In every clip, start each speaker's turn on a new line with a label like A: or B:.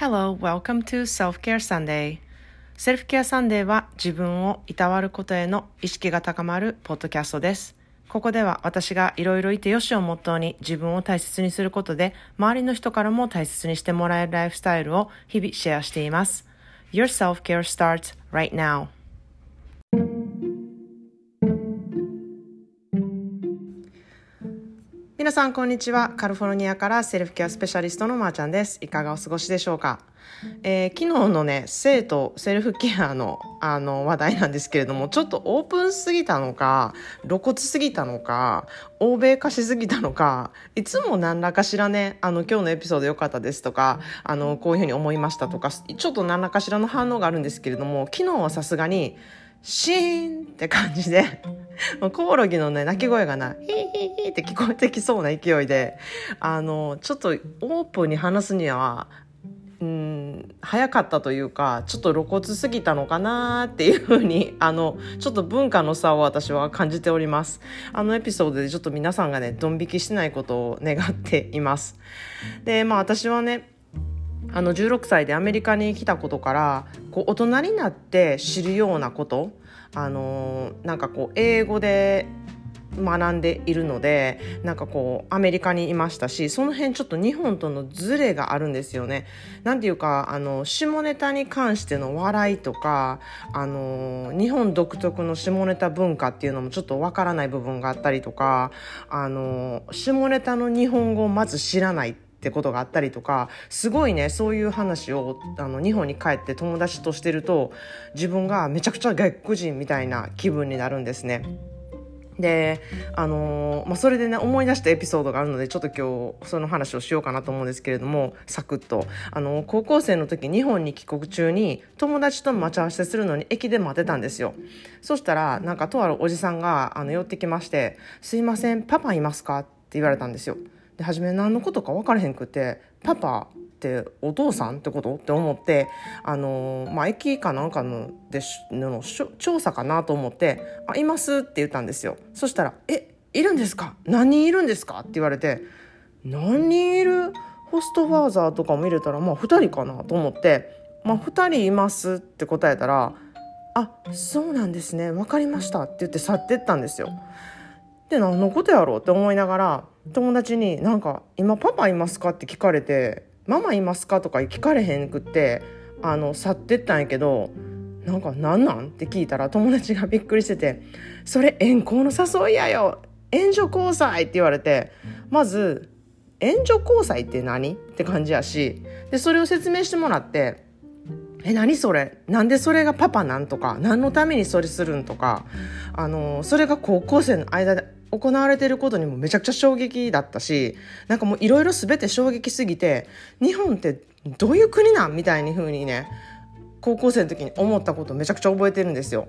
A: Hello, welcome to Self-Care Sunday. Self-Care Sunday は自分をいたわることへの意識が高まるポッドキャストです。ここでは私がいろいろいてよしをモットーに自分を大切にすることで周りの人からも大切にしてもらえるライフスタイルを日々シェアしています。Your self-care starts right now. 皆さんこんにちは。カリフォルニアからセルフケアスペシャリストのまーちゃんです。いかがお過ごしでしょうか、えー、昨日のね生徒セルフケアのあの話題なんですけれどもちょっとオープンすぎたのか露骨すぎたのか欧米化しすぎたのかいつも何らかしらねあの今日のエピソード良かったですとかあのこういうふうに思いましたとかちょっと何らかしらの反応があるんですけれども昨日はさすがにシーンって感じで コオロギのね鳴き声がなヒーヒーヒーって聞こえてきそうな勢いであのちょっとオープンに話すにはうん早かったというかちょっと露骨すぎたのかなっていうふうにあのちょっと文化の差を私は感じております。あのエピソードでちょっと皆さんがねドン引きしないことを願っています。でまあ私はねあの16歳でアメリカに来たことからこう大人になって知るようなことあのなんかこう英語で学んでいるのでなんかこうアメリカにいましたしその辺ちょっと日本とのズレがあるんですよね。なんていうかあの下ネタに関しての笑いとかあの日本独特の下ネタ文化っていうのもちょっとわからない部分があったりとかあの下ネタの日本語をまず知らないってことがあったりとかすごいねそういう話をあの日本に帰って友達としてると自分がめちゃくちゃ外国人みたいな気分になるんですね。であの、まあ、それでね思い出したエピソードがあるのでちょっと今日その話をしようかなと思うんですけれどもサクッとあの高校生の時日本に帰国中に友達と待ち合わせするのに駅で待ってたんですよそしたらなんかとあるおじさんがあの寄ってきまして「すいませんパパいますか?」って言われたんですよで初め何のことか分からへんくて「パパってお父さんってこと?」って思ってあのまあ駅かなんかのでの調査かなと思って「あいます」って言ったんですよそしたら「えいるんですか？何人いるんですか?」って言われて「何人いる？ホストファーザーとかも入れたらまあ2人かな」と思って「まあ2人います」って答えたら「あそうなんですね分かりました」って言って去ってったんですよ。で何のことやろうって思いながら友達になんか「今パパいますか?」って聞かれて「ママいますか?」とか聞かれへんくってあの去ってったんやけどなんか「何なん?」って聞いたら友達がびっくりしてて「それ遠行の誘いやよ援助交際」って言われてまず「援助交際って何?」って感じやしでそれを説明してもらって「え何それなんでそれがパパなん?」とか「何のためにそれするん?」とかあのそれが高校生の間で行われてることにもめちゃくちゃ衝撃だったしなんかもういろいろ全て衝撃すぎて日本ってどういう国なん？みたいに風にね高校生の時に思ったことめちゃくちゃ覚えてるんですよ。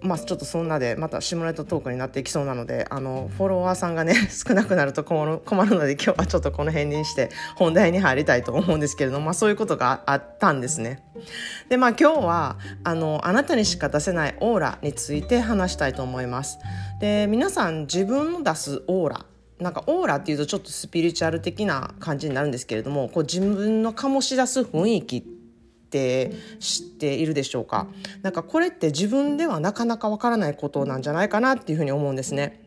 A: まあちょっとそんなでまた下ネタトークになっていきそうなのであのフォロワーさんがね 少なくなると困る困るので今日はちょっとこの辺にして本題に入りたいと思うんですけれども、まあ、そういうことがあったんですね。でまあ今日はあのあなたにしか出せないオーラについて話したいと思います。で皆さん自分の出すオーラなんかオーラっていうとちょっとスピリチュアル的な感じになるんですけれどもこう自分の醸し出す雰囲気って知っているでしょうか？なんかこれって自分ではなかなかわからないことなんじゃないかなっていうふうに思うんですね。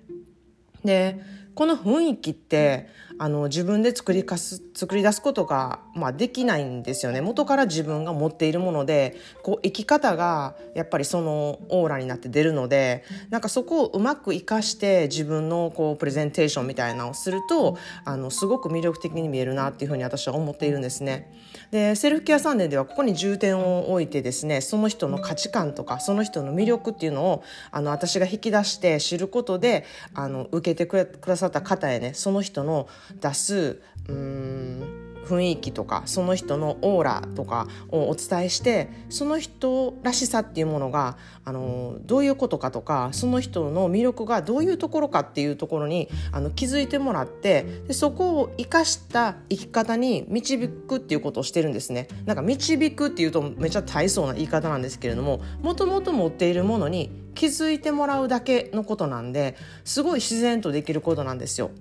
A: でこの雰囲気ってあの自分で作りかす作り出すことが、まあ、できないんですよね元から自分が持っているものでこう生き方がやっぱりそのオーラになって出るのでなんかそこをうまく生かして自分のこうプレゼンテーションみたいなのをするとあのすごく魅力的に見えるなっていうふうに私は思っているんですね。でセルフケア3年ではここに重点を置いてですねその人の価値観とかその人の魅力っていうのをあの私が引き出して知ることであの受けてくだささった方へねその人の出すうん雰囲気とかその人のオーラとかをお伝えしてその人らしさっていうものがあのどういうことかとかその人の魅力がどういうところかっていうところにあの気づいてもらってでそこを生かした生き方に導くっていうことをしてるんですね。なんか導くっていうとめちゃ大層な言い方なんですけれどももともと持っているものに気づいてもらうだけのことなんですごい自然とできることなんですよ。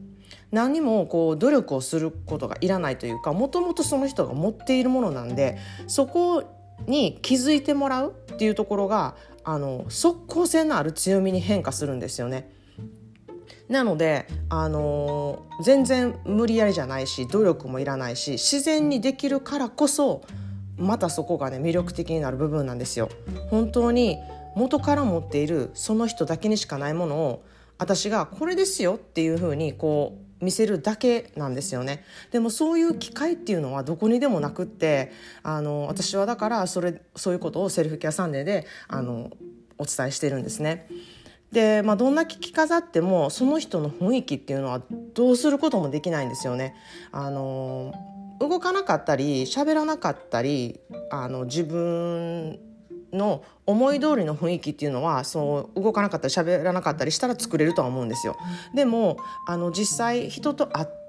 A: 何もこう努力をすることがいらないというかもともとその人が持っているものなんでそこに気づいてもらうっていうところがあの即効性のある強みに変化するんですよね。なので、あのー、全然無理やりじゃないし努力もいらないし自然にできるからこそまたそこがね魅力的になる部分なんですよ。本当に元から持っているその人だけにしかないものを私がこれですよっていうふうにこう見せるだけなんですよねでもそういう機会っていうのはどこにでもなくってあの私はだからそれそういうことをセルフケアサンデーであのお伝えしてるんですね。で、まあ、どんな着飾ってもその人の雰囲気っていうのはどうすることもできないんですよね。あの動かなかったり喋らなかったりあの自分の思い通りの雰囲気っていうのはそう動かなかったり喋らなかったりしたら作れるとは思うんですよ。でもあの実際人と会って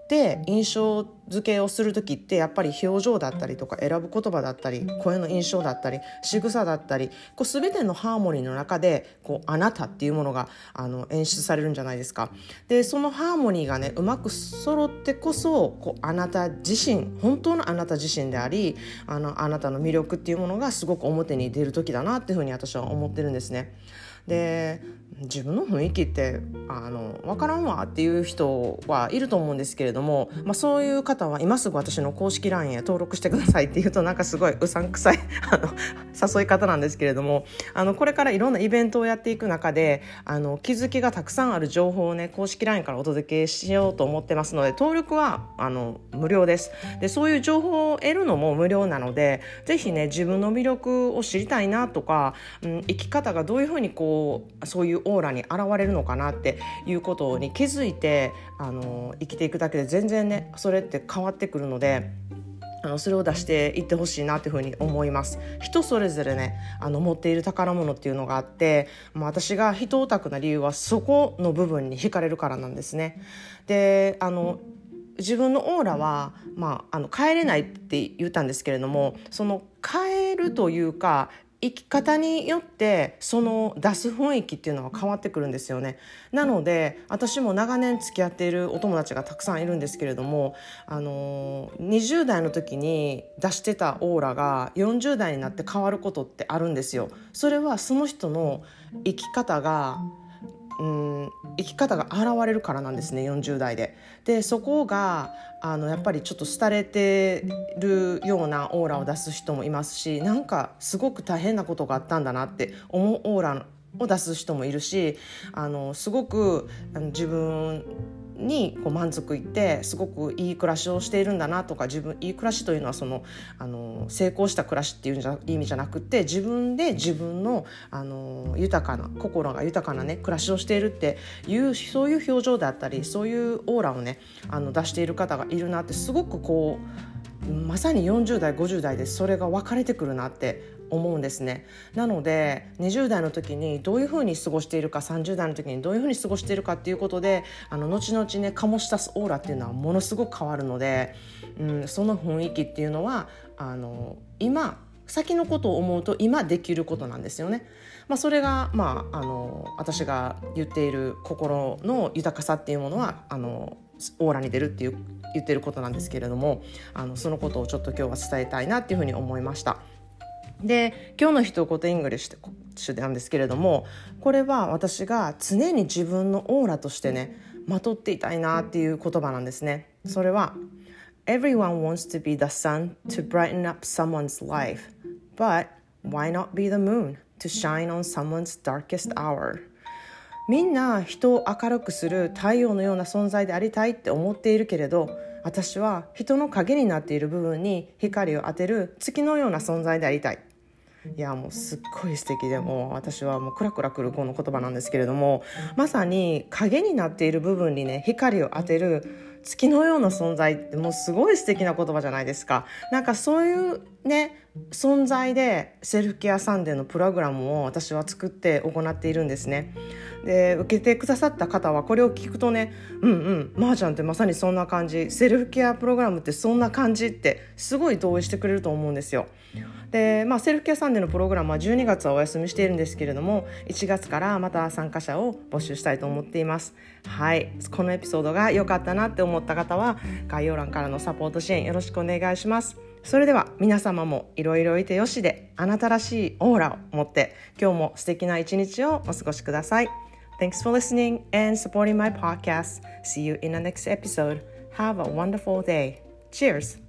A: 印象付けをする時ってやっぱり表情だったりとか選ぶ言葉だったり声の印象だったり仕草だったりこう全てのハーモニーの中でこうあなたっていうものがあの演出されるんじゃないですか。でそのハーモニーがねうまく揃ってこそこうあなた自身本当のあなた自身でありあのあなたの魅力っていうものがすごく表に出る時だなっていうふうに私は思ってるんですね。で自分の雰囲気ってあの分からんわっていう人はいると思うんですけれども、まあ、そういう方は今すぐ私の公式 LINE へ登録してくださいっていうとなんかすごいうさんくさい あの誘い方なんですけれどもあのこれからいろんなイベントをやっていく中であの気づきがたくさんある情報をね公式 LINE からお届けしようと思ってますので登録はあの無料です。でそういう情報を得るのも無料なのでぜひね自分の魅力を知りたいなとか、うん、生き方がどういうふうにこうそういうオーラに現れるのかなっていうことに気づいてあの生きていくだけで全然ねそれって変わってくるので。あのそれを出していってほしいなというふうに思います人それぞれねあの持っている宝物っていうのがあってまあ、私が人オタクな理由はそこの部分に惹かれるからなんですねであの自分のオーラは、まあ、あの変えれないって言ったんですけれどもその変えるというか生き方によってその出す雰囲気っていうのは変わってくるんですよね。なので私も長年付き合っているお友達がたくさんいるんですけれどもあの20代の時に出してたオーラが40代になって変わることってあるんですよ。それはその人の生き方がうん生き方が現れるからなんですね40代で。でそこがあのやっぱりちょっと廃れてるようなオーラを出す人もいますしなんかすごく大変なことがあったんだなって思うオーラを出す人もいるしあのすごくあの自分にこう満足いってすごくいい暮らしをしているんだなとか自分いい暮らしというのはそのあの成功した暮らしっていう意味じゃなくて自分で自分のあの豊かな心が豊かなね暮らしをしているっていうそういう表情であったりそういうオーラをねあの出している方がいるなってすごくこうまさに40代50代でそれが分かれてくるなって思うんですねなので20代の時にどういうふうに過ごしているか30代の時にどういうふうに過ごしているかっていうことであの後々ね醸し出すオーラっていうのはものすごく変わるので、うん、その雰囲気っていうのはあの今先のことを思うと今できることなんですよね。まあ、それが、まあ、あの私が言っている心の豊かさっていうものはあのオーラに出るっていう言ってることなんですけれどもあのそのことをちょっと今日は伝えたいなっていうふうに思いました。で今日の一言イングリッシュなんですけれどもこれは私が常に自分のオーラとしてねまとっていたいなっていう言葉なんですね。それは Everyone wants to be the sun to brighten up someone's life but why not be the moon to shine on someone's darkest hour? みんな人を明るくする太陽のような存在でありたいって思っているけれど私は人の影になっている部分に光を当てる月のような存在でありたい。いやもうすっごい素敵でも私はもうクラクラくるこの言葉なんですけれどもまさに影になっている部分にね光を当てる月のような存在ってもうすごい素敵な言葉じゃないですか。なんかそういうね存在でセルフケアサンデーのプログラムを私は作って行っているんですね。で受けてくださった方はこれを聞くとねうんうんまー、あ、ちゃんってまさにそんな感じセルフケアプログラムってそんな感じってすごい同意してくれると思うんですよ。で、まあ、セルフケアサンデーのプログラムは12月はお休みしているんですけれども1月からまた参加者を募集したいと思っています。はいこのエピソードが良かったなって思った方は概要欄からのサポート支援よろしくお願いします。それでは皆様もいろいろいてよしであなたらしいオーラを持って今日も素敵な一日をお過ごしください。Thanks for listening and supporting my podcast. See you in the next episode. Have a wonderful day. Cheers.